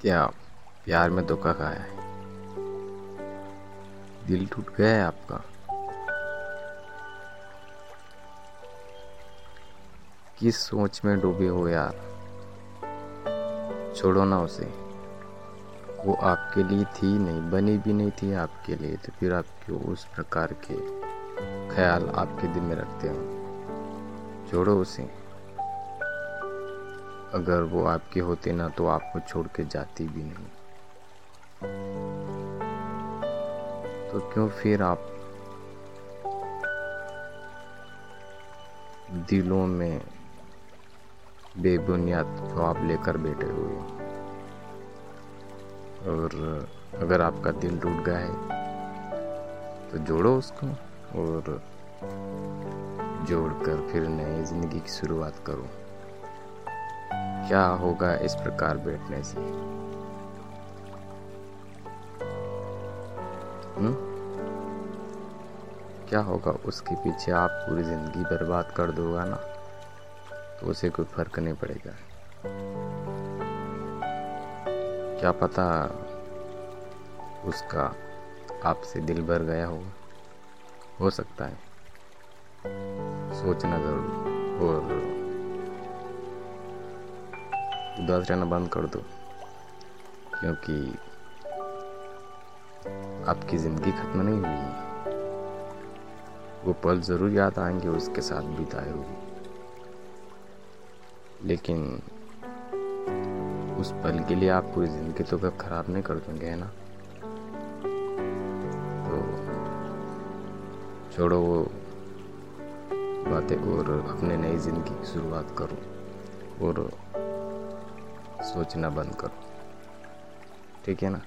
क्या? प्यार में धोखा खाया है। दिल टूट गया है आपका। किस सोच में डूबे हो यार? छोड़ो ना उसे। वो आपके लिए थी नहीं, बनी भी नहीं थी आपके लिए तो फिर आप क्यों उस प्रकार के ख्याल आपके दिल में रखते हो? छोड़ो उसे। अगर वो आपके होते ना तो आपको छोड़ के जाती भी नहीं। तो क्यों फिर आप दिलों में बेबुनियाद ख्वाब लेकर बैठे हुए और अगर आपका दिल टूट गया है तो जोड़ो उसको और जोड़कर फिर नई ज़िंदगी की शुरुआत करो। क्या होगा इस प्रकार बैठने से? हुँ? क्या होगा उसके पीछे आप पूरी ज़िंदगी बर्बाद कर दोगा ना? तो उसे कोई फ़र्क नहीं पड़ेगा। क्या पता उसका आपसे दिल भर गया होगा हो सकता है। सोचना ज़रूर। और उदास रहना बंद कर दो, क्योंकि आपकी ज़िंदगी खत्म नहीं हुई। है वो पल ज़रूर याद आएँगे उसके साथ बिताए हुए लेकिन उस पल के लिए आप पूरी ज़िंदगी तो कब ख़राब नहीं कर देंगे, है ना? तो छोड़ो वो बातें और अपने नई ज़िंदगी की शुरुआत करो और सोचना बंद करो। ठीक है ना?